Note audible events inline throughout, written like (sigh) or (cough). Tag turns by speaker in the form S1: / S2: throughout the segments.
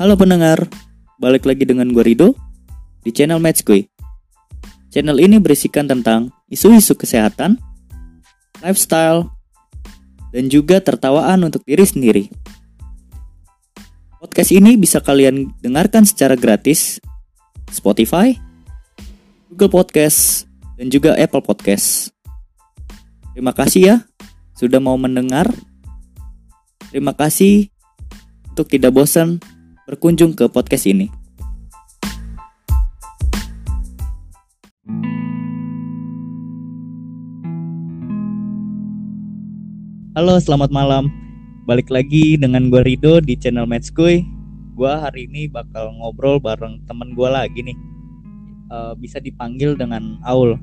S1: Halo pendengar, balik lagi dengan gue Rido di channel Matchkuy. Channel ini berisikan tentang isu-isu kesehatan, lifestyle, dan juga tertawaan untuk diri sendiri. Podcast ini bisa kalian dengarkan secara gratis Spotify, Google Podcast, dan juga Apple Podcast. Terima kasih ya sudah mau mendengar. Terima kasih untuk tidak bosan berkunjung ke podcast ini. Halo, selamat malam. Balik lagi dengan gue Rido di channel Matchkuy. Gue hari ini bakal ngobrol bareng temen gue lagi nih. Uh, bisa dipanggil dengan Aul.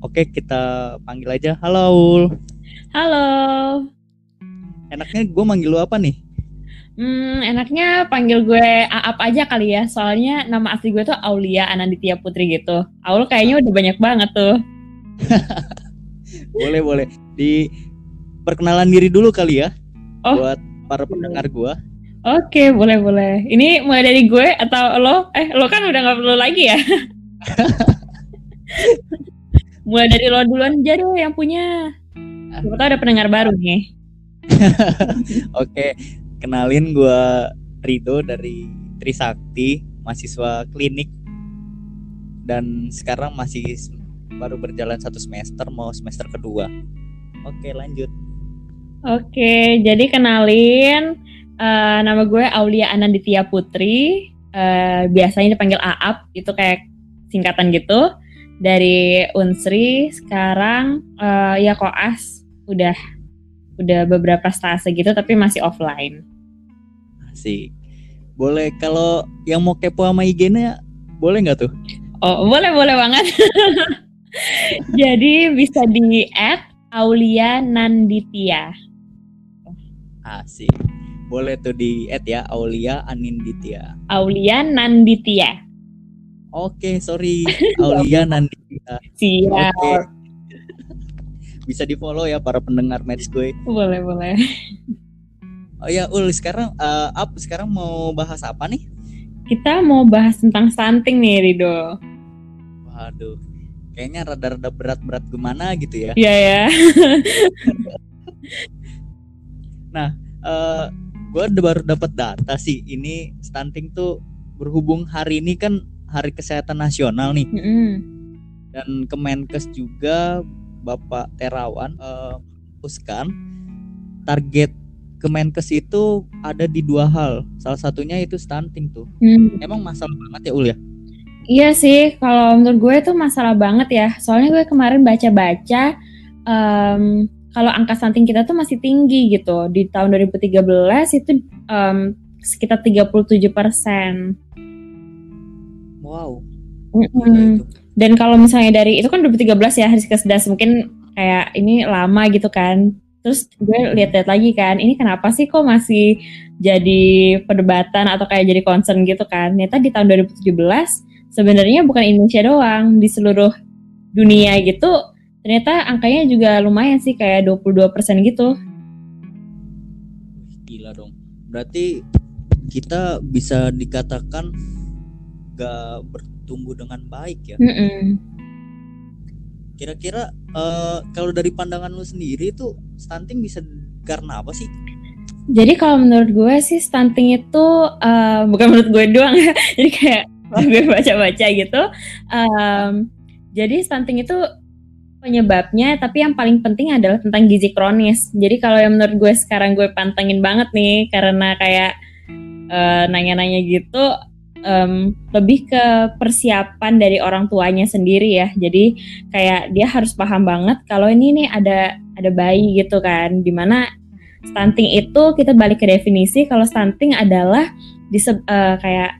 S1: Oke, kita panggil aja. Halo Aul.
S2: Halo.
S1: Enaknya gue manggil lu apa nih?
S2: Hmm, enaknya panggil gue Aap aja kali ya. Soalnya nama asli gue tuh Aulia Ananditya Putri gitu. Aul kayaknya udah banyak banget tuh. (laughs)
S1: boleh, boleh. Di perkenalan diri dulu kali ya.
S2: Oh.
S1: Buat para pendengar gue.
S2: Oke, boleh boleh. Ini mulai dari gue atau lo? Eh, lo kan udah nggak perlu lagi ya. (laughs) mulai dari lo duluan aja dong yang punya. Siapa tahu ada pendengar baru nih. (laughs)
S1: Oke, kenalin gue Rido dari Trisakti, mahasiswa klinik dan sekarang masih baru berjalan satu semester mau semester kedua. Oke, lanjut.
S2: Oke, jadi kenalin uh, nama gue Aulia Ananditya Putri. Uh, biasanya dipanggil Aap, itu kayak singkatan gitu. Dari Unsri sekarang uh, ya koas udah udah beberapa stase gitu tapi masih offline.
S1: Asik. Boleh kalau yang mau kepo sama IG-nya boleh nggak tuh?
S2: Oh, boleh boleh banget. (laughs) Jadi bisa di add Aulia Nanditya.
S1: Asik. Boleh tuh di add ya Aulia Aninditya.
S2: Aulia Nanditya.
S1: Oke, sorry. Aulia (laughs) Nanditya.
S2: Siap.
S1: Oke. Bisa di follow ya para pendengar match gue.
S2: Boleh boleh.
S1: Oh ya Ul, sekarang uh, up sekarang mau bahas apa nih?
S2: Kita mau bahas tentang stunting nih Rido.
S1: Waduh, kayaknya rada-rada berat-berat gimana gitu ya.
S2: Iya ya. (laughs)
S1: nah, uh, gue baru dapat data sih. Ini stunting tuh berhubung hari ini kan Hari Kesehatan Nasional nih.
S2: Mm -hmm.
S1: Dan Kemenkes juga Bapak Terawan uh, puskan target Kemenkes itu ada di dua hal. Salah satunya itu stunting tuh.
S2: Hmm.
S1: Emang masalah banget ya Ul ya?
S2: Iya sih, kalau menurut gue itu masalah banget ya. Soalnya gue kemarin baca-baca um, kalau angka stunting kita tuh masih tinggi gitu. Di tahun 2013 itu um, sekitar 37 persen.
S1: Wow.
S2: Mm -hmm. Dan kalau misalnya dari itu kan 2013 ya hari kesedas mungkin kayak ini lama gitu kan. Terus gue lihat-lihat lagi kan, ini kenapa sih kok masih jadi perdebatan atau kayak jadi concern gitu kan? Ternyata di tahun 2017 sebenarnya bukan Indonesia doang, di seluruh dunia gitu ternyata angkanya juga lumayan sih kayak 22% gitu.
S1: Gila dong. Berarti kita bisa dikatakan gak bertumbuh dengan baik ya.
S2: Mm -mm.
S1: Kira-kira uh, kalau dari pandangan lu sendiri tuh stunting bisa karena apa sih?
S2: Jadi kalau menurut gue sih stunting itu uh, bukan menurut gue doang ya. (laughs) Jadi kayak gue baca-baca gitu. Um, jadi stunting itu penyebabnya, tapi yang paling penting adalah tentang gizi kronis. Jadi kalau yang menurut gue sekarang gue pantengin banget nih, karena kayak nanya-nanya uh, gitu, um, lebih ke persiapan dari orang tuanya sendiri ya. Jadi kayak dia harus paham banget kalau ini nih ada ada bayi gitu kan, di mana stunting itu kita balik ke definisi kalau stunting adalah diseb, uh, kayak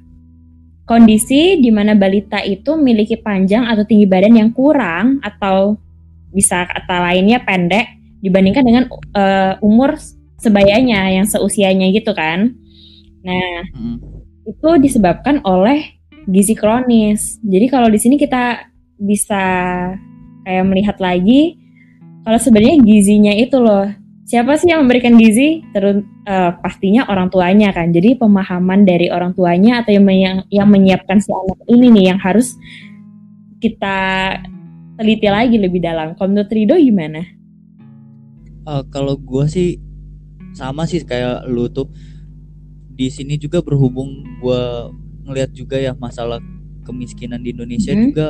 S2: kondisi di mana balita itu memiliki panjang atau tinggi badan yang kurang atau bisa kata lainnya pendek dibandingkan dengan uh, umur sebayanya yang seusianya gitu kan. Nah. Itu disebabkan oleh gizi kronis. Jadi kalau di sini kita bisa kayak melihat lagi kalau sebenarnya gizinya itu loh siapa sih yang memberikan gizi? Terus uh, pastinya orang tuanya kan. Jadi pemahaman dari orang tuanya atau yang, yang menyiapkan si anak ini nih yang harus kita teliti lagi lebih dalam. Kalau menurut Rido gimana?
S1: Uh, kalau gue sih sama sih kayak lu tuh di sini juga berhubung gue ngelihat juga ya masalah kemiskinan di Indonesia hmm. juga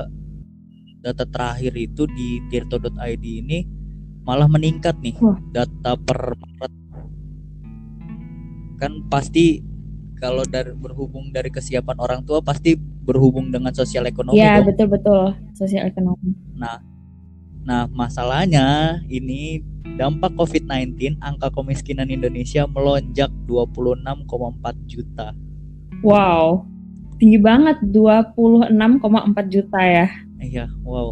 S1: data terakhir itu di tirto.id ini malah meningkat nih oh. data per Maret kan pasti kalau dari berhubung dari kesiapan orang tua pasti berhubung dengan sosial ekonomi
S2: ya betul betul sosial ekonomi
S1: nah nah masalahnya ini dampak COVID-19 angka kemiskinan Indonesia melonjak 26,4 juta.
S2: Wow tinggi banget 26,4 juta ya.
S1: Iya wow.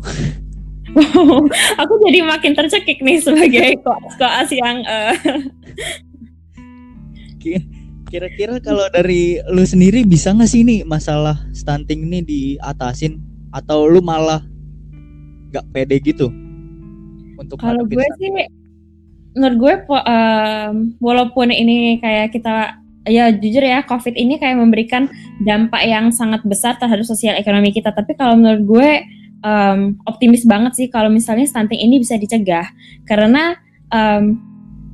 S1: (laughs)
S2: Aku jadi makin tercekik nih sebagai koas-koas yang uh...
S1: kira-kira kalau dari lu sendiri bisa nggak sih nih masalah stunting ini diatasin? Atau lu malah nggak pede gitu
S2: untuk kalau gue sih menurut gue um, walaupun ini kayak kita ya jujur ya covid ini kayak memberikan dampak yang sangat besar terhadap sosial ekonomi kita. Tapi kalau menurut gue um, optimis banget sih kalau misalnya stunting ini bisa dicegah. Karena um,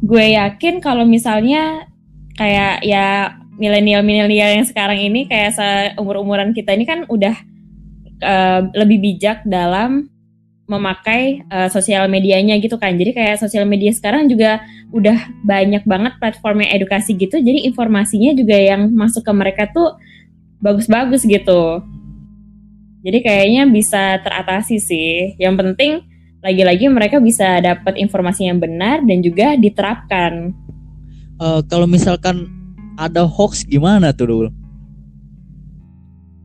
S2: gue yakin kalau misalnya kayak ya milenial-milenial yang sekarang ini kayak seumur umuran kita ini kan udah uh, lebih bijak dalam memakai uh, sosial medianya gitu kan. Jadi kayak sosial media sekarang juga udah banyak banget platform yang edukasi gitu. Jadi informasinya juga yang masuk ke mereka tuh bagus-bagus gitu. Jadi kayaknya bisa teratasi sih. Yang penting lagi-lagi mereka bisa dapat informasi yang benar dan juga diterapkan.
S1: Uh, kalau misalkan ada hoax gimana tuh dulu?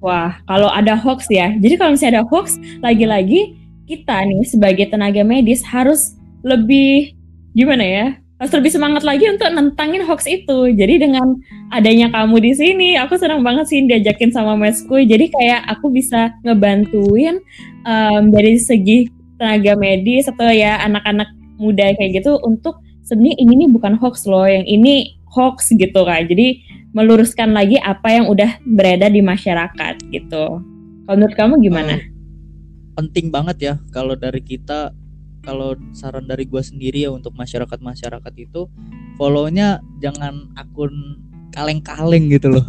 S2: Wah, kalau ada hoax ya. Jadi kalau misalnya ada hoax, lagi-lagi kita nih sebagai tenaga medis harus lebih gimana ya? harus lebih semangat lagi untuk nentangin hoax itu. Jadi dengan adanya kamu di sini, aku senang banget sih diajakin sama mesku. Jadi kayak aku bisa ngebantuin um, dari segi tenaga medis atau ya anak-anak muda kayak gitu untuk sebenarnya ini nih bukan hoax loh, yang ini hoax gitu kan. Jadi meluruskan lagi apa yang udah beredar di masyarakat gitu. Kalau menurut kamu gimana?
S1: Penting banget ya kalau dari kita kalau saran dari gue sendiri ya untuk masyarakat masyarakat itu follownya jangan akun kaleng-kaleng gitu loh.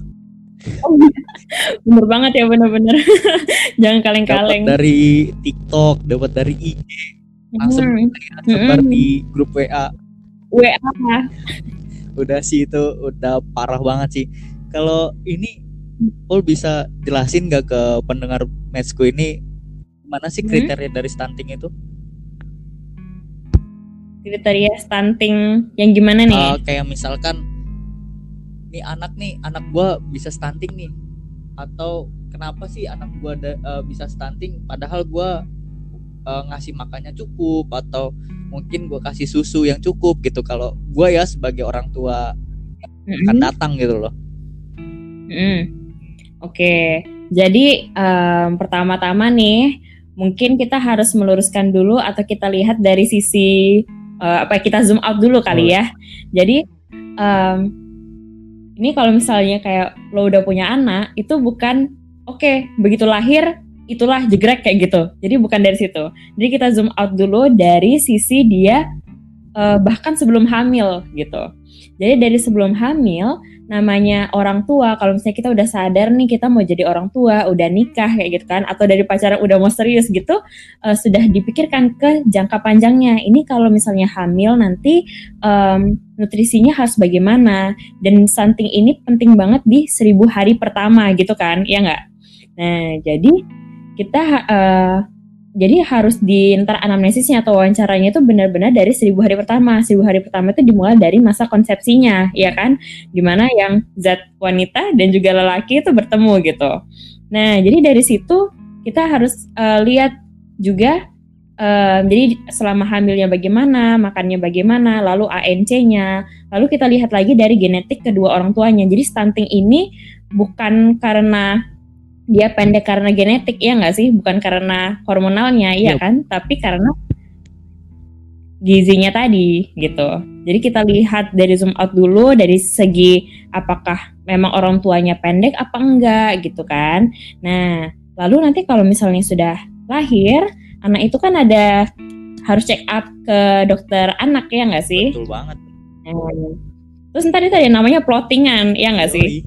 S2: Oh, bener banget ya bener-bener. (laughs) Jangan kaleng-kaleng.
S1: Dari TikTok dapat dari IG langsung hmm. sebar hmm. di grup WA
S2: WA (laughs)
S1: udah sih itu udah parah banget sih. Kalau ini Paul bisa jelasin gak ke pendengar matchku ini mana sih hmm? kriteria hmm? dari stunting itu
S2: kriteria stunting yang gimana nih? Uh,
S1: kayak misalkan nih anak nih anak gua bisa stunting nih atau kenapa sih anak gua da, uh, bisa stunting padahal gua uh, ngasih makannya cukup atau mungkin gua kasih susu yang cukup gitu kalau gua ya sebagai orang tua mm-hmm. akan datang gitu loh.
S2: Mm. Oke, okay. jadi um, pertama-tama nih mungkin kita harus meluruskan dulu atau kita lihat dari sisi uh, apa kita zoom out dulu kali ya. Jadi um, ini kalau misalnya kayak lo udah punya anak itu bukan oke okay, begitu lahir itulah jegrek kayak gitu. Jadi bukan dari situ. Jadi kita zoom out dulu dari sisi dia uh, bahkan sebelum hamil gitu. Jadi dari sebelum hamil namanya orang tua kalau misalnya kita udah sadar nih kita mau jadi orang tua udah nikah kayak gitu kan atau dari pacaran udah mau serius gitu uh, sudah dipikirkan ke jangka panjangnya. Ini kalau misalnya hamil nanti um, nutrisinya harus bagaimana? Dan stunting ini penting banget di seribu hari pertama gitu kan ya nggak? Nah jadi kita uh, jadi harus di ntar anamnesisnya atau wawancaranya itu benar-benar dari seribu hari pertama. Seribu hari pertama itu dimulai dari masa konsepsinya, ya kan? Gimana yang zat wanita dan juga lelaki itu bertemu gitu. Nah, jadi dari situ kita harus uh, lihat juga uh, jadi selama hamilnya bagaimana, makannya bagaimana, lalu ANC-nya, lalu kita lihat lagi dari genetik kedua orang tuanya. Jadi stunting ini bukan karena dia pendek karena genetik ya nggak sih bukan karena hormonalnya iya yep. kan tapi karena gizinya tadi gitu. Jadi kita lihat dari zoom out dulu dari segi apakah memang orang tuanya pendek apa enggak gitu kan. Nah, lalu nanti kalau misalnya sudah lahir, anak itu kan ada harus check up ke dokter anak ya nggak sih?
S1: Betul banget.
S2: Hmm. Terus ntar itu ada namanya plottingan, ya nggak sih?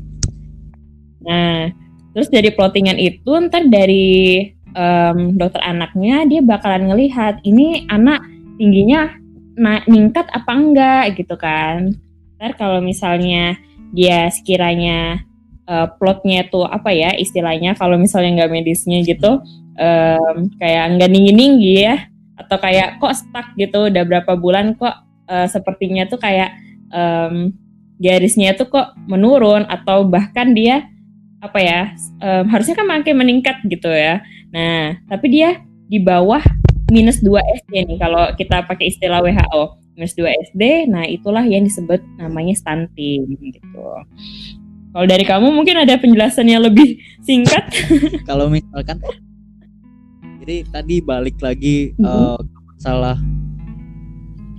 S2: Nah, terus dari plottingan itu ntar dari um, dokter anaknya dia bakalan ngelihat ini anak tingginya na- ningkat apa enggak gitu kan. Ntar kalau misalnya dia sekiranya uh, plotnya tuh apa ya istilahnya kalau misalnya nggak medisnya gitu um, kayak nggak tinggi tinggi ya atau kayak kok stuck gitu udah berapa bulan kok uh, sepertinya tuh kayak um, garisnya tuh kok menurun atau bahkan dia apa ya um, harusnya kan makin meningkat gitu ya nah tapi dia di bawah minus 2 SD nih kalau kita pakai istilah WHO minus 2 SD nah itulah yang disebut namanya stunting gitu kalau dari kamu mungkin ada penjelasannya lebih singkat (laughs)
S1: kalau misalkan jadi tadi balik lagi mm -hmm. uh, masalah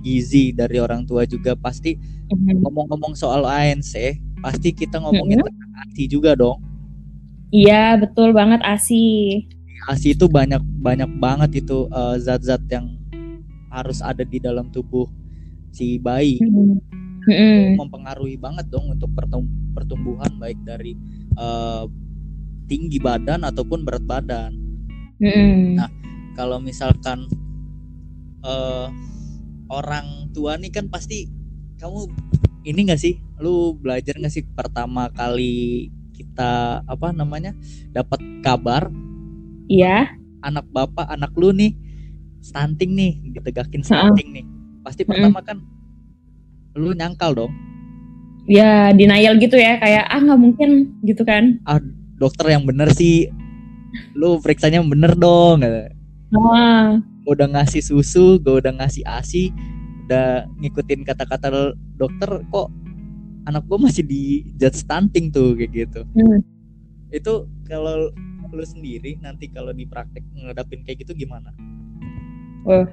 S1: gizi dari orang tua juga pasti mm-hmm. ngomong-ngomong soal ANC pasti kita ngomongin mm-hmm. tentang ASI juga dong.
S2: Iya betul banget ASI.
S1: ASI itu banyak banyak banget itu uh, zat-zat yang harus ada di dalam tubuh si bayi. Mm-hmm. mempengaruhi banget dong untuk pertumbuhan baik dari uh, tinggi badan ataupun berat badan. Mm-hmm. Nah kalau misalkan uh, orang tua nih kan pasti kamu ini gak sih lu belajar gak sih pertama kali kita apa namanya dapat kabar
S2: iya.
S1: anak bapak anak lu nih stunting nih ditegakin stunting uh nih. Pasti pertama kan lu nyangkal dong.
S2: Ya denial gitu ya kayak ah nggak mungkin gitu kan.
S1: Ah dokter yang bener sih. Lu periksanya bener dong ah udah ngasih susu gue udah ngasih asi udah ngikutin kata-kata dokter kok anak gue masih di judge stunting tuh kayak gitu hmm. itu kalau lu sendiri nanti kalau di praktek ngadapin kayak gitu gimana?
S2: Oh,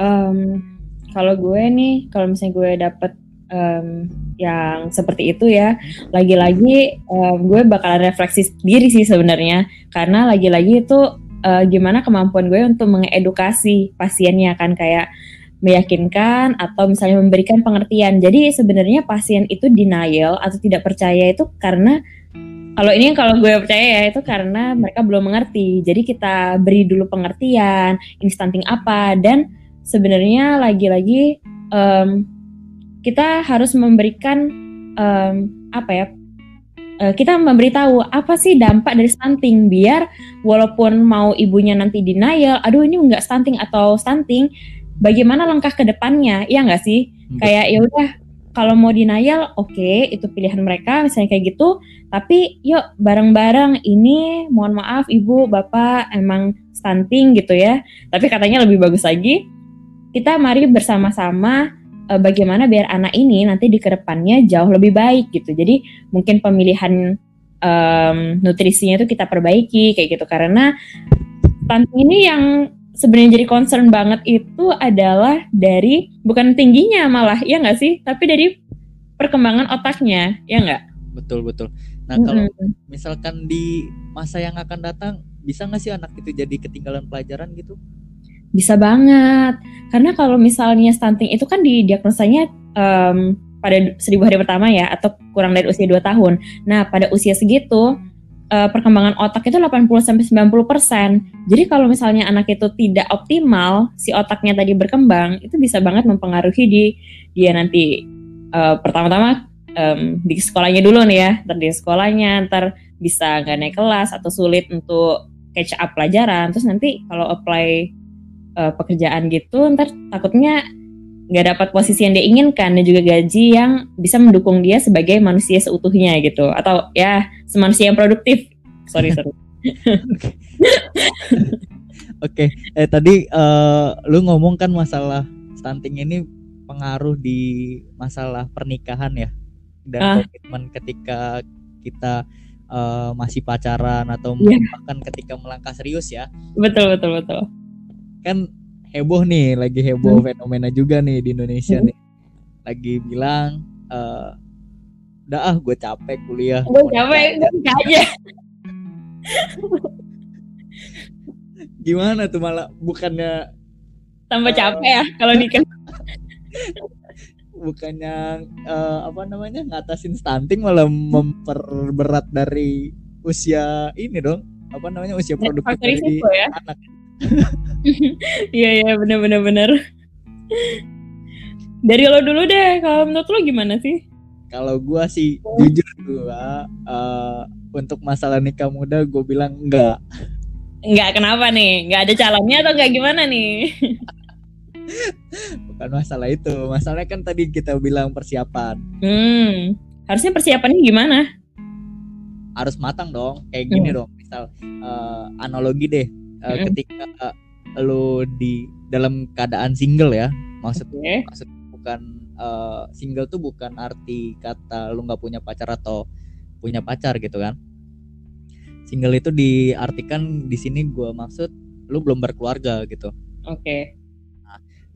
S2: um, kalau gue nih kalau misalnya gue dapet um, yang seperti itu ya lagi-lagi um, gue bakal refleksi sendiri sih sebenarnya karena lagi-lagi itu uh, gimana kemampuan gue untuk mengedukasi pasiennya kan kayak meyakinkan atau misalnya memberikan pengertian. Jadi sebenarnya pasien itu denial atau tidak percaya itu karena kalau ini kalau gue percaya ya itu karena mereka belum mengerti. Jadi kita beri dulu pengertian, ini stunting apa dan sebenarnya lagi-lagi um, kita harus memberikan um, apa ya uh, kita memberitahu apa sih dampak dari stunting biar walaupun mau ibunya nanti denial, aduh ini enggak stunting atau stunting, bagaimana langkah ke depannya? Ya enggak sih? Hmm. Kayak ya udah kalau mau denial, oke, okay, itu pilihan mereka misalnya kayak gitu, tapi yuk bareng-bareng ini mohon maaf ibu, bapak emang stunting gitu ya. Tapi katanya lebih bagus lagi kita mari bersama-sama uh, bagaimana biar anak ini nanti di ke depannya jauh lebih baik gitu. Jadi mungkin pemilihan um, nutrisinya itu kita perbaiki kayak gitu karena stunting ini yang sebenarnya jadi concern banget itu adalah dari bukan tingginya malah ya nggak sih, tapi dari perkembangan otaknya ya nggak?
S1: Betul betul. Nah kalau mm -hmm. misalkan di masa yang akan datang bisa nggak sih anak itu jadi ketinggalan pelajaran gitu?
S2: Bisa banget. Karena kalau misalnya stunting itu kan didiagnosanya um, pada seribu hari pertama ya atau kurang dari usia 2 tahun. Nah, pada usia segitu uh, perkembangan otak itu 80 sampai 90%. Jadi kalau misalnya anak itu tidak optimal, si otaknya tadi berkembang, itu bisa banget mempengaruhi di dia nanti uh, pertama-tama um, di sekolahnya dulu nih ya, ntar di sekolahnya, ntar bisa nggak naik kelas atau sulit untuk catch up pelajaran. Terus nanti kalau apply uh, pekerjaan gitu ntar takutnya nggak dapat posisi yang dia inginkan dan juga gaji yang bisa mendukung dia sebagai manusia seutuhnya gitu. Atau ya semanusia yang produktif. Sorry sorry. (laughs)
S1: Oke. Okay. eh tadi uh, lu ngomong kan masalah stunting ini pengaruh di masalah pernikahan ya? Dan ah. komitmen ketika kita uh, masih pacaran atau yeah. bahkan ketika melangkah serius ya?
S2: Betul betul betul.
S1: Kan heboh nih, lagi heboh fenomena juga nih di Indonesia nih. Lagi bilang eh udah ah gue capek kuliah.
S2: Gue capek,
S1: nikah."
S2: gue aja.
S1: Gimana tuh malah bukannya
S2: Tambah
S1: Eh.
S2: capek ya kalau nikah.
S1: bukannya eh, apa namanya ngatasin stunting malah memperberat dari usia ini dong apa namanya usia produktif dari
S2: ya.
S1: anak
S2: Iya iya bener bener bener. Dari lo dulu deh, kalau menurut lo gimana sih?
S1: kalau gua sih jujur gua eh, untuk masalah nikah muda gue bilang enggak
S2: Enggak kenapa nih? Enggak ada calonnya atau enggak gimana nih?
S1: bukan masalah itu masalahnya kan tadi kita bilang persiapan
S2: Hmm, harusnya persiapannya gimana?
S1: harus matang dong kayak gini dong misal eh, analogi deh
S2: Hmm.
S1: ketika eh, lu di dalam keadaan single ya maksud
S2: Oke.
S1: maksud bukan eh, single tuh bukan arti kata lu nggak punya pacar atau punya pacar gitu kan single itu diartikan di sini gua maksud lu belum berkeluarga gitu
S2: Oke.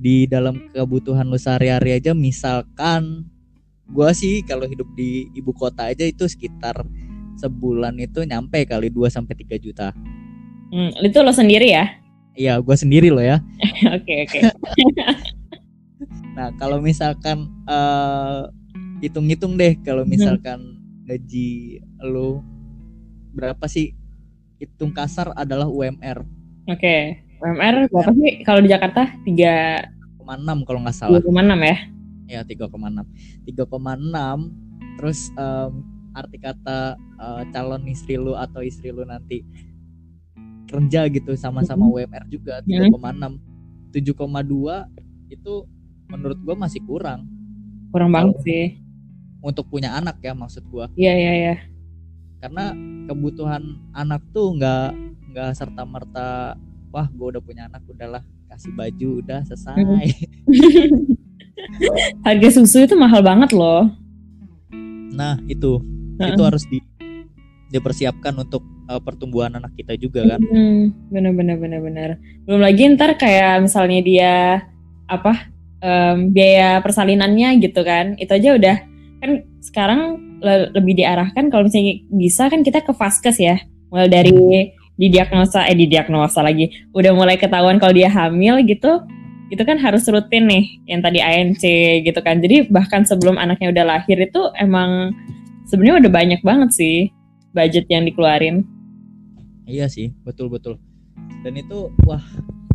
S1: di dalam kebutuhan lu sehari-hari aja misalkan gua sih kalau hidup di ibu kota aja itu sekitar sebulan itu nyampe kali 2 sampai 3 juta.
S2: Hmm, itu lo sendiri ya?
S1: Iya, gua sendiri loh ya. (laughs)
S2: Oke oke. (laughs)
S1: Nah, kalau misalkan eh, hitung-hitung deh kalau misalkan gaji lu berapa sih? Hitung kasar adalah UMR
S2: Oke. UMR berapa sih kalau di Jakarta? 3,6
S1: 6 kalau nggak salah.
S2: ya?
S1: Ya 3,6 3,6 Terus em, arti kata eh, calon istri lu atau istri lu nanti kerja gitu sama-sama
S2: Mhm.
S1: UMR juga 3,6 7,2 itu menurut gua masih kurang
S2: Kurang banget sih.
S1: untuk punya anak ya maksud gua
S2: Iya iya iya.
S1: karena kebutuhan anak tuh nggak nggak serta merta wah gua udah punya anak udahlah kasih baju udah selesai (laughs)
S2: Harga susu itu mahal banget loh.
S1: nah itu itu harus di dipersiapkan untuk eh, pertumbuhan anak kita juga kan
S2: Hmm, bener bener bener bener. Belum lagi ntar kayak misalnya dia apa em, biaya persalinannya gitu kan, itu aja udah kan sekarang le- lebih diarahkan kalau misalnya bisa kan kita ke vaskes ya, mulai dari didiagnosa eh didiagnosa lagi, udah mulai ketahuan kalau dia hamil gitu, itu kan harus rutin nih yang tadi ANC gitu kan. Jadi bahkan sebelum anaknya udah lahir itu emang sebenarnya udah banyak banget sih budget yang dikeluarin.
S1: Iya sih, betul betul. Dan itu wah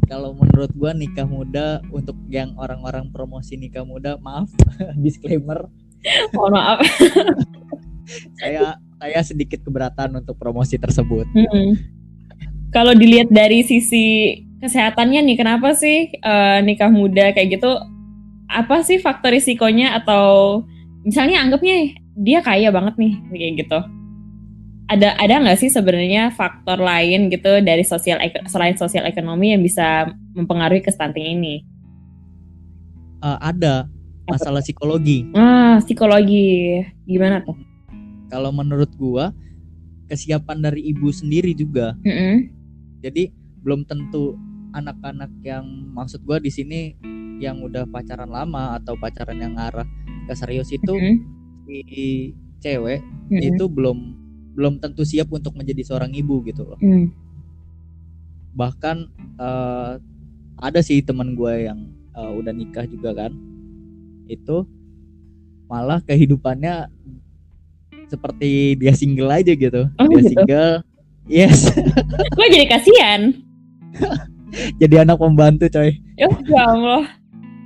S1: kalau menurut gua nikah muda untuk yang orang-orang promosi nikah muda, maaf (laughs) disclaimer,
S2: Mohon maaf. (laughs)
S1: saya saya sedikit keberatan untuk promosi tersebut.
S2: Mm-mm. Kalau dilihat dari sisi kesehatannya nih, kenapa sih eh, nikah muda kayak gitu? Apa sih faktor risikonya atau misalnya anggapnya dia kaya banget nih kayak gitu? Ada ada nggak sih sebenarnya faktor lain gitu dari sosial selain sosial ekonomi yang bisa mempengaruhi ke stunting ini?
S1: Eh, ada masalah psikologi.
S2: Ah, psikologi gimana tuh?
S1: Kalau menurut gua kesiapan dari ibu sendiri juga.
S2: Mm-mm.
S1: Jadi belum tentu anak-anak yang maksud gua di sini yang udah pacaran lama atau pacaran yang arah ke serius itu
S2: Mm-mm.
S1: si cewek
S2: Mm-mm.
S1: itu belum belum tentu siap untuk menjadi seorang ibu gitu loh.
S2: Mm.
S1: bahkan eh, ada sih teman gue yang eh, udah nikah juga kan itu malah kehidupannya seperti dia single aja gitu
S2: Oh,
S1: dia
S2: gitu?
S1: single yes (laughs)
S2: Gue jadi kasihan. (laughs)
S1: jadi anak pembantu coy
S2: Ya Allah.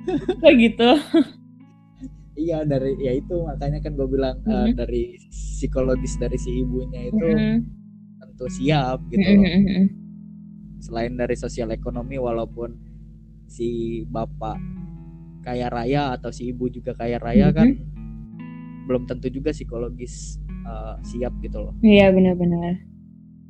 S2: Kok gitu? (laughs)
S1: iya dari ya itu makanya kan gue bilang eh,
S2: Mhm.
S1: dari psikologis dari si ibunya itu
S2: Mm-mm.
S1: tentu siap gitu loh.
S2: Mm-mm.
S1: selain dari sosial ekonomi walaupun si bapak kaya raya atau si ibu juga kaya raya kan belum tentu juga psikologis uh, siap gitu loh
S2: Iya benar-benar.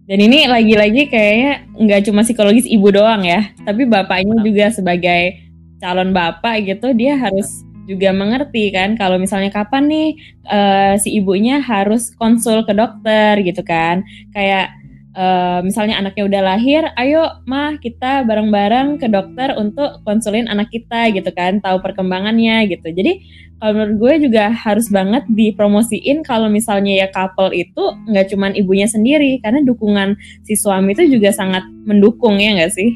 S2: Dan ini lagi-lagi kayaknya nggak cuma psikologis ibu doang ya, tapi bapaknya juga sebagai calon bapak gitu dia harus juga mengerti kan kalau misalnya kapan nih eh, si ibunya harus konsul ke dokter gitu kan, kayak uh, misalnya anaknya udah lahir, ayo mah kita bareng-bareng ke dokter untuk konsulin anak kita gitu kan, tahu perkembangannya gitu. Jadi kalau menurut gue juga harus banget dipromosiin kalau misalnya ya couple itu nggak cuman ibunya sendiri, karena dukungan si suami itu juga sangat mendukung ya nggak sih?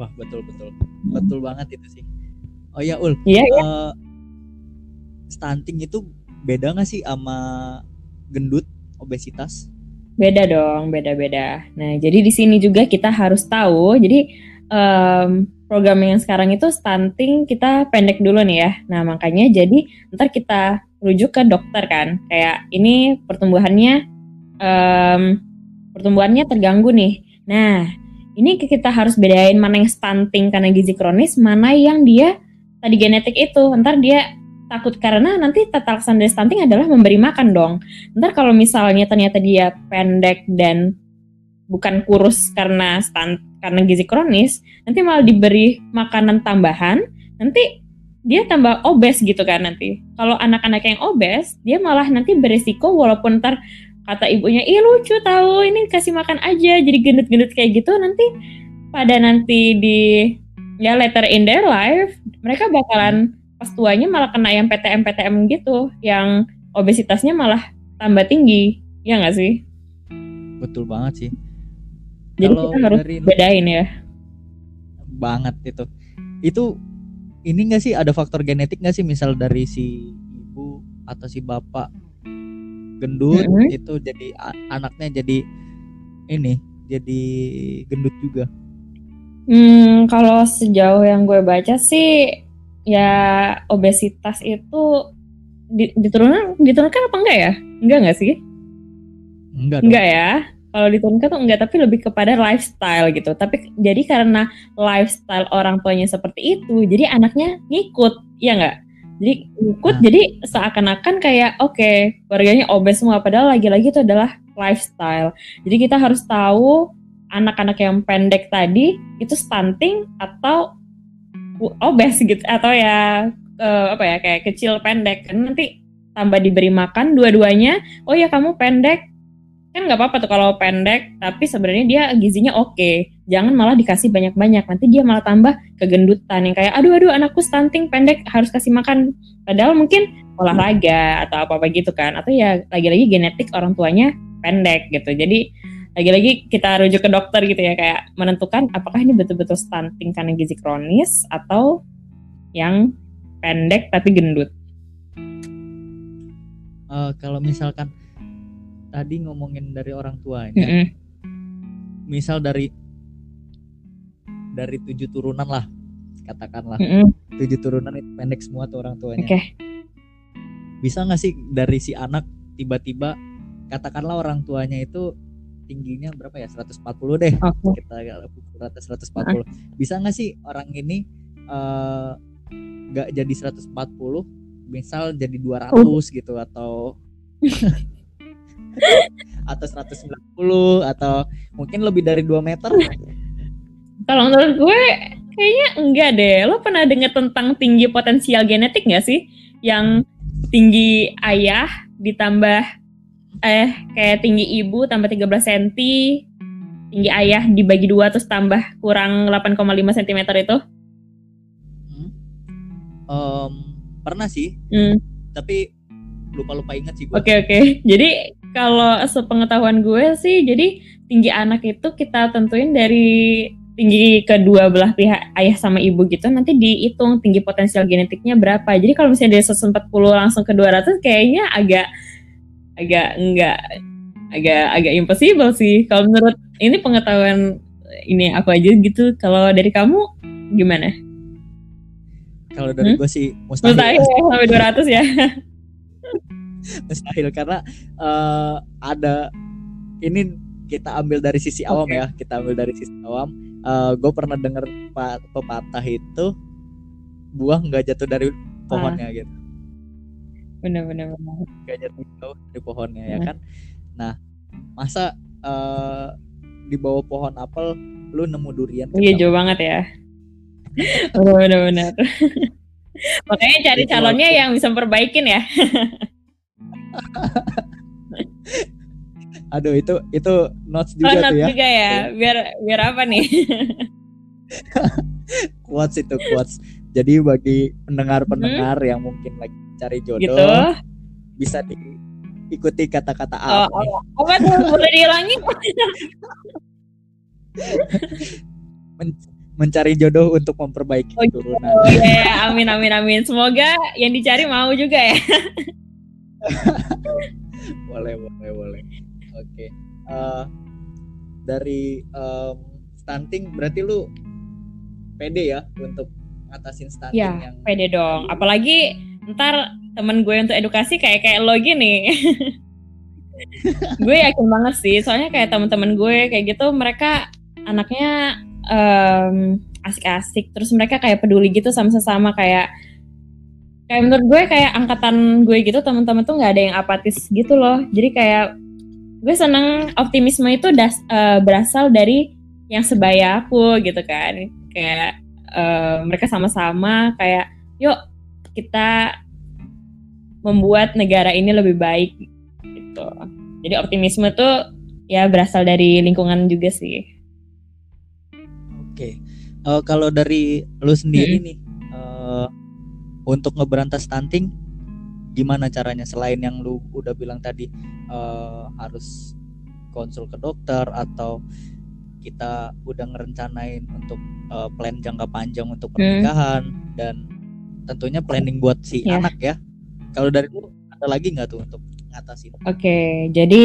S1: Wah betul betul betul banget itu sih. Oh ya ul.
S2: Iya. iya.
S1: Uh, stunting itu beda nggak sih sama gendut obesitas?
S2: Beda dong, beda-beda. Nah, jadi di sini juga kita harus tahu. Jadi um, program yang sekarang itu stunting kita pendek dulu nih ya. Nah, makanya jadi ntar kita rujuk ke dokter kan. Kayak ini pertumbuhannya um, pertumbuhannya terganggu nih. Nah, ini kita harus bedain mana yang stunting karena gizi kronis, mana yang dia tadi genetik itu. Ntar dia takut karena nanti tata laksana dari stunting adalah memberi makan dong. Ntar kalau misalnya ternyata dia pendek dan bukan kurus karena stunt karena gizi kronis, nanti malah diberi makanan tambahan, nanti dia tambah obes gitu kan nanti. Kalau anak-anak yang obes, dia malah nanti beresiko walaupun ntar kata ibunya, ih lucu tahu ini kasih makan aja jadi gendut-gendut kayak gitu nanti pada nanti di ya later in their life mereka bakalan pas tuanya malah kena yang PTM PTM gitu yang obesitasnya malah tambah tinggi. Ya nggak sih?
S1: Betul banget sih.
S2: Jadi Kalau kita harus dari... bedain ya.
S1: Banget itu. Itu ini nggak sih? Ada faktor genetik nggak sih? Misal dari si ibu atau si bapak gendut mm -hmm. itu jadi anaknya jadi ini jadi gendut juga.
S2: Hmm kalau sejauh yang gue baca sih ya obesitas itu diturunkan diturunkan apa enggak ya? Enggak enggak sih?
S1: Enggak.
S2: Dong. Enggak ya. Kalau diturunkan tuh enggak, tapi lebih kepada lifestyle gitu. Tapi jadi karena lifestyle orang tuanya seperti itu, jadi anaknya ngikut, ya enggak? Jadi ngikut, nah. jadi seakan-akan kayak oke, okay, keluarganya obes semua padahal lagi-lagi itu adalah lifestyle. Jadi kita harus tahu anak-anak yang pendek tadi itu stunting atau obes gitu. Atau ya uh, apa ya kayak kecil pendek. Kan nanti tambah diberi makan dua-duanya. Oh ya kamu pendek. Kan nggak apa-apa tuh kalau pendek tapi sebenarnya dia gizinya oke. Jangan malah dikasih banyak-banyak. Nanti dia malah tambah kegendutan yang kayak aduh aduh anakku stunting pendek harus kasih makan. Padahal mungkin olahraga atau apa apa gitu kan. Atau ya lagi-lagi genetik orang tuanya pendek gitu. Jadi lagi-lagi kita rujuk ke dokter gitu ya kayak menentukan apakah ini betul-betul stunting karena gizi kronis atau yang pendek tapi gendut.
S1: Uh, kalau misalkan tadi ngomongin dari orang tuanya, mm -hmm. misal dari dari tujuh turunan lah, katakanlah mm -hmm. tujuh turunan itu pendek semua tuh orang tuanya.
S2: Okay.
S1: Bisa nggak sih dari si anak tiba-tiba katakanlah orang tuanya itu tingginya berapa ya 140 deh okay. kita rata 140 uh. bisa nggak sih orang ini eh, nggak uh, jadi 140 misal jadi 200 uh. gitu atau (laughs) atau 190 atau mungkin lebih dari 2 meter
S2: kalau menurut gue kayaknya enggak deh lo pernah dengar tentang tinggi potensial genetik nggak sih yang tinggi ayah ditambah eh kayak tinggi ibu tambah 13 cm, tinggi ayah dibagi dua terus tambah kurang 8,5 cm itu?
S1: Hmm. Um, pernah sih,
S2: hmm.
S1: tapi lupa-lupa ingat sih
S2: gue. Oke okay, oke, okay. jadi kalau sepengetahuan gue sih, jadi tinggi anak itu kita tentuin dari tinggi kedua belah pihak ayah sama ibu gitu nanti dihitung tinggi potensial genetiknya berapa jadi kalau misalnya dari 140 langsung ke 200 kayaknya agak agak enggak agak agak impossible sih. Kalau menurut ini pengetahuan ini aku aja gitu. Kalau dari kamu gimana?
S1: Kalau dari hmm? gue sih mustahil.
S2: Mustahil ya, sampai 200 ya. (laughs)
S1: Mustahil karena uh, ada ini kita ambil dari sisi okay. awam ya kita ambil dari sisi awam. Uh, eh, gue pernah dengar pepatah itu buah nggak jatuh dari pohonnya ah. gitu
S2: benar-benar
S1: gak jatuh jauh dari pohonnya ya kan nah masa uh, di bawah pohon apel lu nemu durian
S2: iya jauh banget ya (laughs) benar-benar (laughs) makanya cari calonnya yang bisa perbaikin ya (laughs)
S1: Aduh itu itu notes
S2: Oh,
S1: juga
S2: not
S1: tuh ya.
S2: juga ya. Biar biar apa nih?
S1: Quotes itu quotes. Jadi bagi pendengar-pendengar yang mungkin lagi cari jodoh
S2: Hmm? gitu.
S1: bisa diikuti kata-kata
S2: Oh,
S1: apa
S2: oh, apa tuh boleh diulangi?
S1: Men- mencari jodoh untuk memperbaiki
S2: Oh,
S1: keturunan.
S2: Oh iya, ya. amin amin amin. Semoga yang dicari mau juga ya. (laughs)
S1: boleh boleh boleh oke Eh, dari em, stunting berarti lu pede ya untuk ngatasin stunting
S2: Ya,
S1: yang
S2: pede dong. Apalagi ntar temen gue untuk edukasi kayak kayak lo gini. (laughs) gue yakin banget sih, soalnya kayak temen-temen gue kayak gitu mereka anaknya em, asik-asik, terus mereka kayak peduli gitu sama sesama kayak kayak menurut gue kayak angkatan gue gitu teman-teman tuh nggak ada yang apatis gitu loh. Jadi kayak gue seneng optimisme itu das, eh, berasal dari yang sebaya aku gitu kan. Kayak eh, mereka sama-sama kayak yuk kita membuat negara ini lebih baik gitu. Jadi optimisme tuh ya berasal dari lingkungan juga sih.
S1: oke Eh, kalau dari lu sendiri nih eh, untuk ngeberantas stunting gimana caranya selain yang lu udah bilang tadi eh, harus konsul ke dokter atau kita udah ngerencanain untuk eh, plan jangka panjang untuk pernikahan dan tentunya planning buat si
S2: Ya.
S1: anak ya kalau dari lu ada lagi nggak tuh untuk ngatasin
S2: Oke, jadi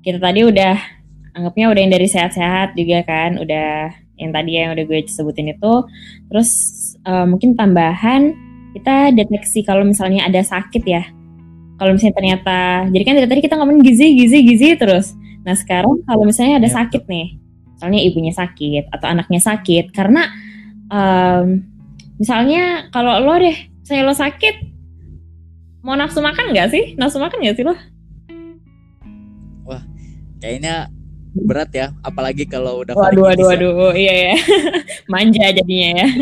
S2: kita tadi udah anggapnya udah yang dari sehat-sehat juga kan, udah yang tadi yang udah gue sebutin itu. Terus eh, mungkin tambahan kita deteksi kalau misalnya ada sakit ya. Kalau misalnya ternyata, jadi kan dari tadi kita ngomongin gizi, gizi, gizi terus. Nah sekarang kalau misalnya ada
S1: Ya,
S2: sakit nih, misalnya ibunya sakit atau anaknya sakit, karena em, misalnya kalau lo deh, misalnya lo sakit, mau nafsu makan nggak sih? Nafsu makan nggak sih lo?
S1: kayaknya berat ya apalagi kalau udah
S2: Waduh, waduh, waduh, iya ya, (laughs) manja jadinya ya. (laughs)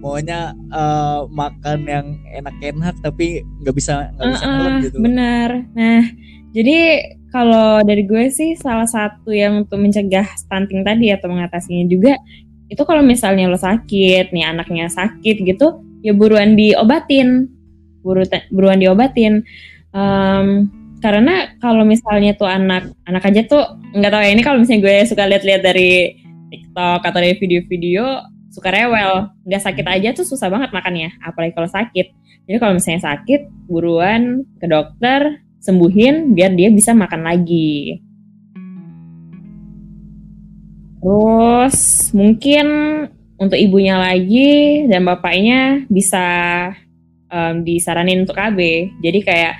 S1: maunya eh, makan yang enak-enak tapi nggak bisa nggak bisa
S2: Heeh,
S1: ngeluh gitu
S2: Benar. Nah, jadi kalau dari gue sih salah satu yang untuk mencegah stunting tadi atau mengatasinya juga itu kalau misalnya lo sakit, nih anaknya sakit gitu, ya buruan diobatin, buru buruan diobatin. Em, karena kalau misalnya tuh anak anak aja tuh nggak tahu ya ini kalau misalnya gue suka lihat-lihat dari TikTok atau dari video-video suka rewel, nggak sakit aja tuh susah banget makannya, apalagi kalau sakit. Jadi kalau misalnya sakit, buruan ke dokter, sembuhin biar dia bisa makan lagi. Terus mungkin untuk ibunya lagi dan bapaknya bisa em, disaranin untuk KB. Jadi kayak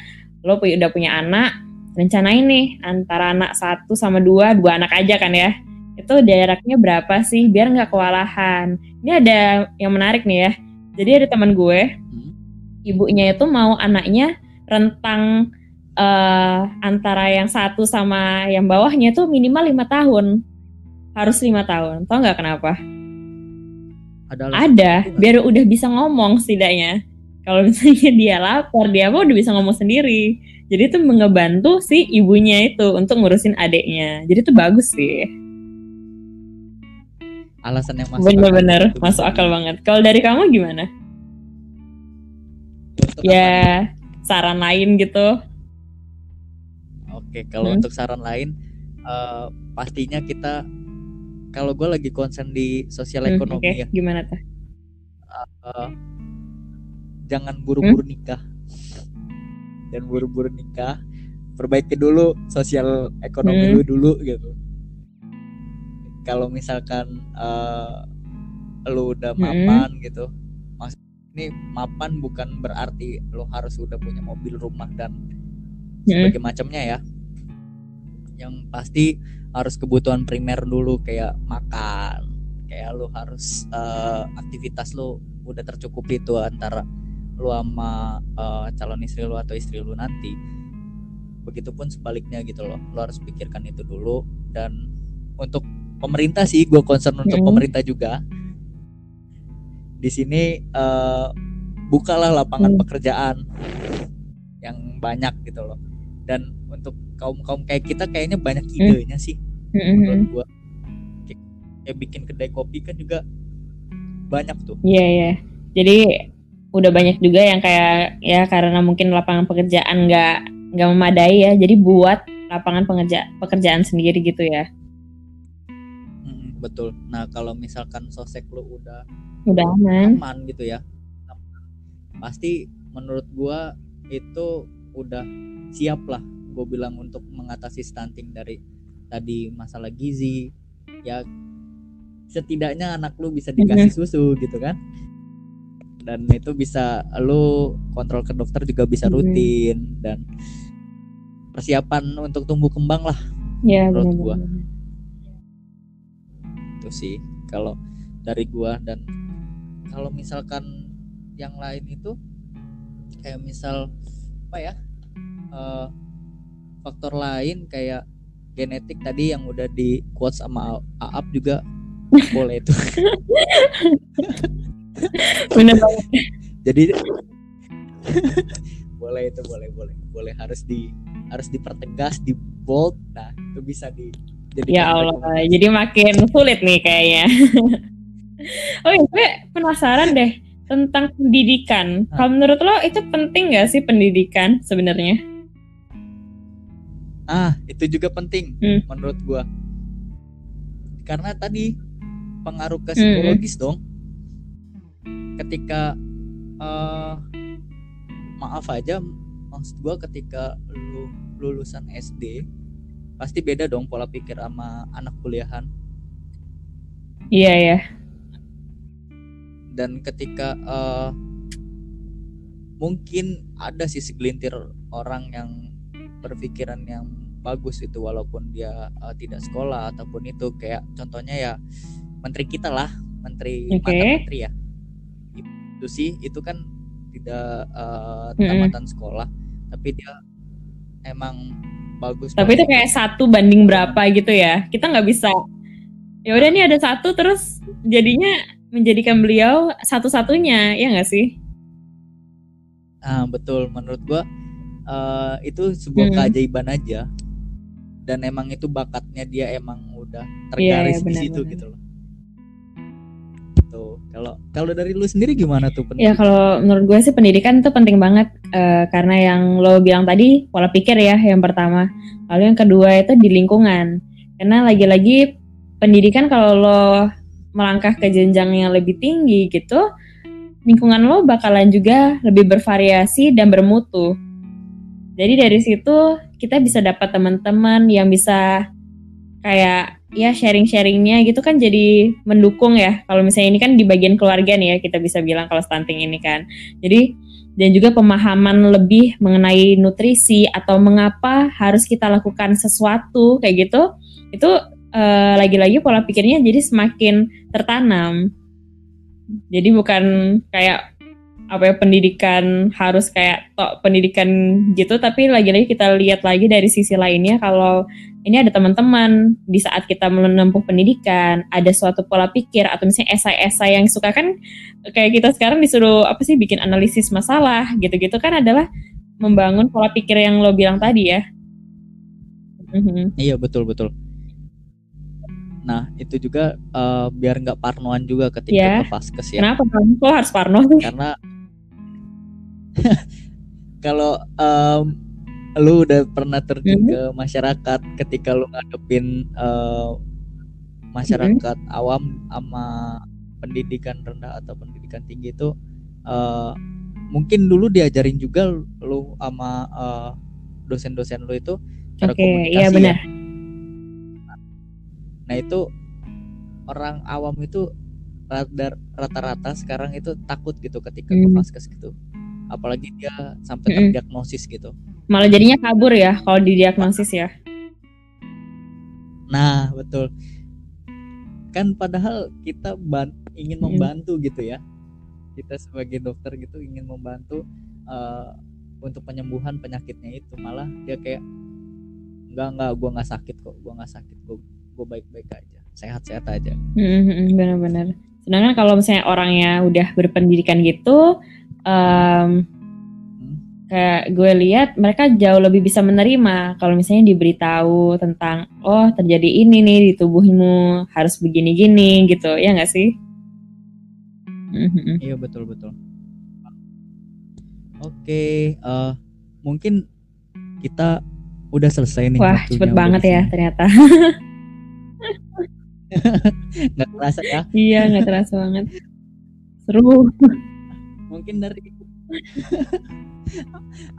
S2: lo udah punya anak, rencanain nih antara anak satu sama dua, dua anak aja kan ya. Itu jaraknya berapa sih biar nggak kewalahan. Ini ada yang menarik nih ya. Jadi ada teman gue,
S1: Hmm.
S2: ibunya itu mau anaknya rentang eh, antara yang satu sama yang bawahnya tuh minimal lima tahun. Harus lima tahun. Tau nggak kenapa?
S1: Ada
S2: ada.
S1: Nggak?
S2: biar udah bisa ngomong setidaknya. Kalau misalnya (laughs) dia lapar dia apa udah bisa ngomong sendiri. Jadi itu ngebantu si ibunya itu untuk ngurusin adiknya. Jadi itu bagus sih.
S1: Alasan yang masuk
S2: bener-bener
S1: akal.
S2: masuk akal banget. Kalau dari kamu gimana?
S1: Untuk apa? nih?
S2: ya saran lain gitu
S1: Oke, kalau
S2: Hmm.
S1: untuk saran lain, eh, pastinya kita kalau gue lagi concern di sosial
S2: Hmm,
S1: ekonomi
S2: oke
S1: ya,
S2: gimana tuh
S1: eh, jangan buru-buru
S2: Hmm?
S1: nikah dan buru-buru nikah, perbaiki dulu sosial ekonomi
S2: Hmm.
S1: lu dulu gitu. Kalau misalkan eh, lu udah
S2: Hmm.
S1: mapan gitu, maksud ini mapan bukan berarti lu harus udah punya mobil, rumah dan
S2: Hmm.
S1: macamnya ya. Yang pasti harus kebutuhan primer dulu kayak makan, kayak lu harus eh, aktivitas lu udah tercukupi tuh antara lu sama eh, calon istri lu atau istri lu nanti. Begitupun sebaliknya gitu loh. Lu harus pikirkan itu dulu dan untuk pemerintah sih gue concern untuk
S2: Mm.
S1: pemerintah juga. Di sini eh, bukalah lapangan
S2: Mm.
S1: pekerjaan yang banyak gitu loh dan untuk kaum kaum kayak kita kayaknya banyak idenya sih
S2: Mm-mm.
S1: menurut gua kayak, kayak bikin kedai kopi kan juga banyak tuh
S2: Iya iya. Jadi udah banyak juga yang kayak ya karena mungkin lapangan pekerjaan nggak nggak memadai ya. Jadi buat lapangan pengerja pekerjaan sendiri gitu ya.
S1: Mm, betul nah kalau misalkan sosek lu udah
S2: Udah aman.
S1: aman gitu ya pasti menurut gua itu udah siap lah gue bilang untuk mengatasi stunting dari tadi masalah gizi ya setidaknya anak lu bisa dikasih susu gitu kan dan itu bisa lu kontrol ke dokter juga bisa
S2: Mhm.
S1: rutin dan persiapan untuk tumbuh kembang lah
S2: Ya
S1: Menurut gua.
S2: benar-benar.
S1: itu sih kalau dari gua dan kalau misalkan yang lain itu kayak misal apa ya eh, faktor lain kayak genetik tadi yang udah di quote sama Aap juga (laughs) boleh itu (laughs)
S2: Bener banget.
S1: jadi (laughs) boleh itu boleh boleh boleh harus di harus dipertegas di bold nah itu bisa di jadi
S2: Ya Allah. Jadi makin sulit nih kayaknya. oh iya, gue penasaran deh tentang pendidikan. Kalau menurut lo itu penting gak sih pendidikan sebenarnya?
S1: Ah, itu juga penting
S2: Hmm.
S1: menurut gua. Karena tadi pengaruh ke
S2: Hmm.
S1: psikologis dong. Ketika eh maaf aja maksud gua ketika lu lulusan SD pasti beda dong pola pikir sama anak kuliahan
S2: Iya ya.
S1: dan ketika eh mungkin ada sih segelintir orang yang berpikiran yang bagus itu walaupun dia eh, tidak sekolah ataupun itu kayak contohnya ya menteri kita lah menteri
S2: Oke.
S1: mantan menteri ya itu sih itu kan tidak
S2: Mm-mm.
S1: tamatan sekolah tapi dia emang bagus
S2: Tapi itu kayak satu banding berapa gitu ya. Kita nggak bisa. Ya udah nih ada satu terus jadinya menjadikan beliau satu-satunya, ya nggak sih?
S1: Ah betul menurut gua eh, itu sebuah
S2: Hmm.
S1: keajaiban aja dan emang itu bakatnya dia emang udah
S2: Iya,
S1: tergaris
S2: iya,
S1: di
S2: benar,
S1: situ gitu loh. Tuh kalau kalau dari lu sendiri gimana tuh
S2: Ya
S1: pendidikan?
S2: kalau menurut gue sih pendidikan itu penting banget eh, karena yang lo bilang tadi pola pikir ya yang pertama. Lalu yang kedua itu di lingkungan. Karena lagi-lagi pendidikan kalau lo melangkah ke jenjang yang lebih tinggi gitu, lingkungan lo bakalan juga lebih bervariasi dan bermutu. Jadi dari situ kita bisa dapat teman-teman yang bisa kayak ya sharing-sharingnya gitu kan jadi mendukung ya. Kalau misalnya ini kan di bagian keluarga nih ya kita bisa bilang kalau stunting ini kan. Jadi dan juga pemahaman lebih mengenai nutrisi atau mengapa harus kita lakukan sesuatu kayak gitu itu eh, lagi-lagi pola pikirnya jadi semakin tertanam. Jadi bukan kayak apa ya pendidikan harus kayak tok pendidikan gitu tapi lagi-lagi kita lihat lagi dari sisi lainnya kalau ini ada teman-teman di saat kita menempuh pendidikan ada suatu pola pikir atau misalnya esai-esai yang suka kan kayak kita sekarang disuruh apa sih bikin analisis masalah gitu-gitu kan adalah membangun pola pikir yang lo bilang tadi ya. Mhm.
S1: Iya betul betul. Nah itu juga eh, biar nggak parnoan juga ketika
S2: Ya.
S1: ke vaskes ya.
S2: Kenapa kamu kok harus parno?
S1: karena (laughs) kalau em, lu udah pernah terjun
S2: Mhm.
S1: ke masyarakat ketika lu ngadepin eh, masyarakat awam sama pendidikan rendah atau pendidikan tinggi itu eh, mungkin dulu diajarin juga lu sama eh, dosen-dosen lu itu cara
S2: Oke,
S1: komunikasi
S2: iya
S1: ya.
S2: benar.
S1: Nah itu orang awam itu rata- rata-rata sekarang itu takut gitu ketika ke
S2: Hmm.
S1: vaskes gitu. Apalagi dia sampai terdiagnosis gitu.
S2: Malah jadinya kabur ya kalau didiagnosis ya.
S1: Nah betul. Kan padahal kita ban- ingin membantu gitu ya. Kita sebagai dokter gitu ingin membantu eh, untuk penyembuhan penyakitnya itu. Malah dia kayak enggak enggak gua nggak sakit kok, gua nggak sakit, gua gua baik-baik aja, sehat-sehat aja.
S2: Mhm, Benar-benar. Sedangkan kalau misalnya orangnya udah berpendidikan gitu, em, kayak gue lihat mereka jauh lebih bisa menerima kalau misalnya diberitahu tentang oh terjadi ini nih di tubuhmu harus begini gini gitu. Ya nggak sih?
S1: Mm-hmm. iya betul betul. Oke uh, mungkin kita udah selesai nih
S2: wah cepet banget ya ternyata. (laughs)
S1: Nggak terasa ya.
S2: Iya nggak terasa banget. Seru
S1: mungkin dari (laughs)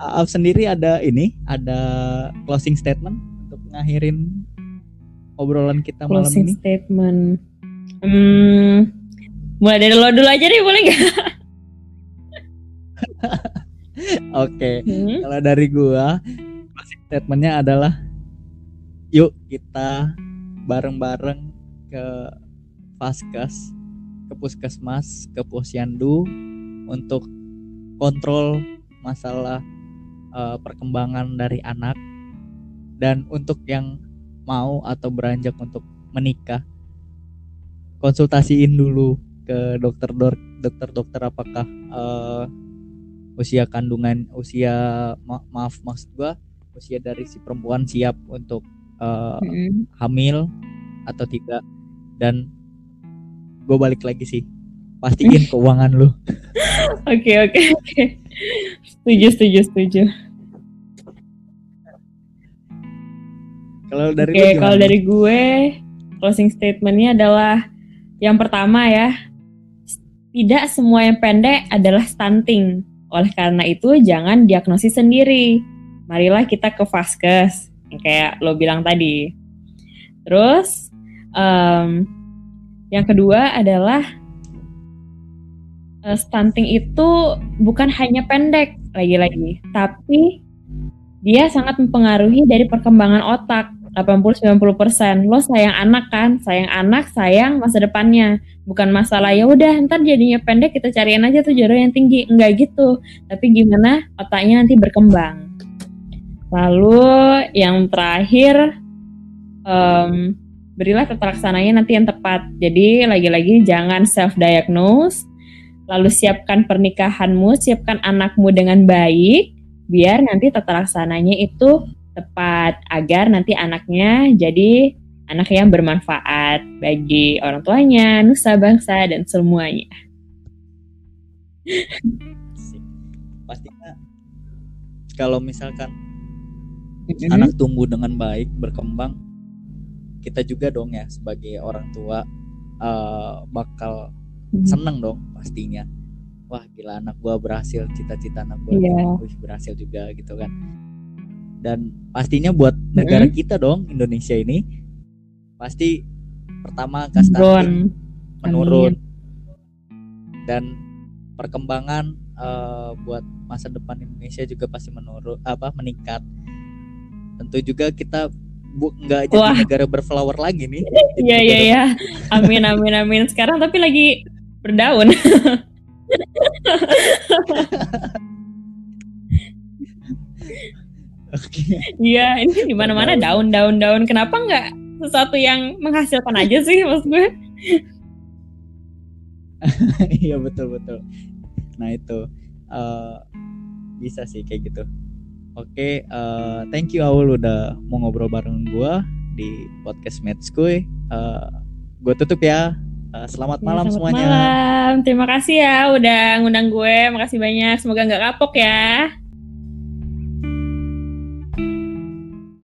S1: Aaf sendiri ada ini, ada closing statement untuk ngakhirin obrolan kita
S2: closing
S1: malam
S2: ini. statement. Hmm, mulai dari lo dulu aja deh, boleh gak? (laughs)
S1: Oke, okay. hmm? kalau dari gua closing statementnya adalah yuk kita bareng-bareng ke Faskas, ke Puskesmas, ke Posyandu untuk kontrol masalah uh, perkembangan dari anak dan untuk yang mau atau beranjak untuk menikah. Konsultasiin dulu ke dokter dokter dokter apakah uh, usia kandungan usia ma maaf maksud gua usia dari si perempuan siap untuk uh, mm. hamil atau tidak. Dan gue balik lagi sih pastiin keuangan lu (laughs)
S2: Oke oke oke. Setuju setuju setuju.
S1: Kalau dari
S2: Oke, okay, kalau dari gue closing statementnya adalah yang pertama ya, tidak semua yang pendek adalah stunting. Oleh karena itu jangan diagnosis sendiri. Marilah kita ke vaskes, yang kayak lo bilang tadi. Terus um, yang kedua adalah uh, stunting itu bukan hanya pendek lagi-lagi, tapi dia sangat mempengaruhi dari perkembangan otak 80-90%. Lo sayang anak kan, sayang anak, sayang masa depannya. Bukan masalah ya udah ntar jadinya pendek kita cariin aja tuh jodoh yang tinggi. Enggak gitu. Tapi gimana otaknya nanti berkembang. Lalu yang terakhir um, berilah tata laksananya nanti yang tepat. Jadi lagi-lagi jangan self diagnose Lalu siapkan pernikahanmu, siapkan anakmu dengan baik, biar nanti tata laksananya itu tepat agar nanti anaknya jadi anak yang bermanfaat bagi orang tuanya, nusa bangsa dan semuanya. (laughs)
S1: Pastinya kalau misalkan mm-hmm. anak tumbuh dengan baik, berkembang, kita juga dong ya sebagai orang tua uh, bakal. Seneng dong pastinya. Wah gila anak gua berhasil cita-cita anak gua yeah. berhasil juga gitu kan. Dan pastinya buat negara hmm. kita dong Indonesia ini pasti pertama stunting menurun. Dan perkembangan uh, buat masa depan Indonesia juga pasti menurun apa meningkat. Tentu juga kita bu nggak jadi negara berflower lagi nih. (laughs)
S2: Iya iya iya. (laughs) Amin amin amin. Sekarang tapi lagi berdaun. Iya, ini di mana-mana daun, daun, daun. Kenapa nggak sesuatu yang menghasilkan aja sih, mas gue? (laughs)
S1: Iya betul betul. Nah itu uh, bisa sih kayak gitu. Oke, uh, thank you Aul udah mau ngobrol bareng gue di podcast Matchkuy. Uh, gue tutup ya. Uh, selamat ya, malam selamat semuanya.
S2: Malam. Terima kasih ya udah ngundang gue. Makasih banyak. Semoga nggak kapok ya.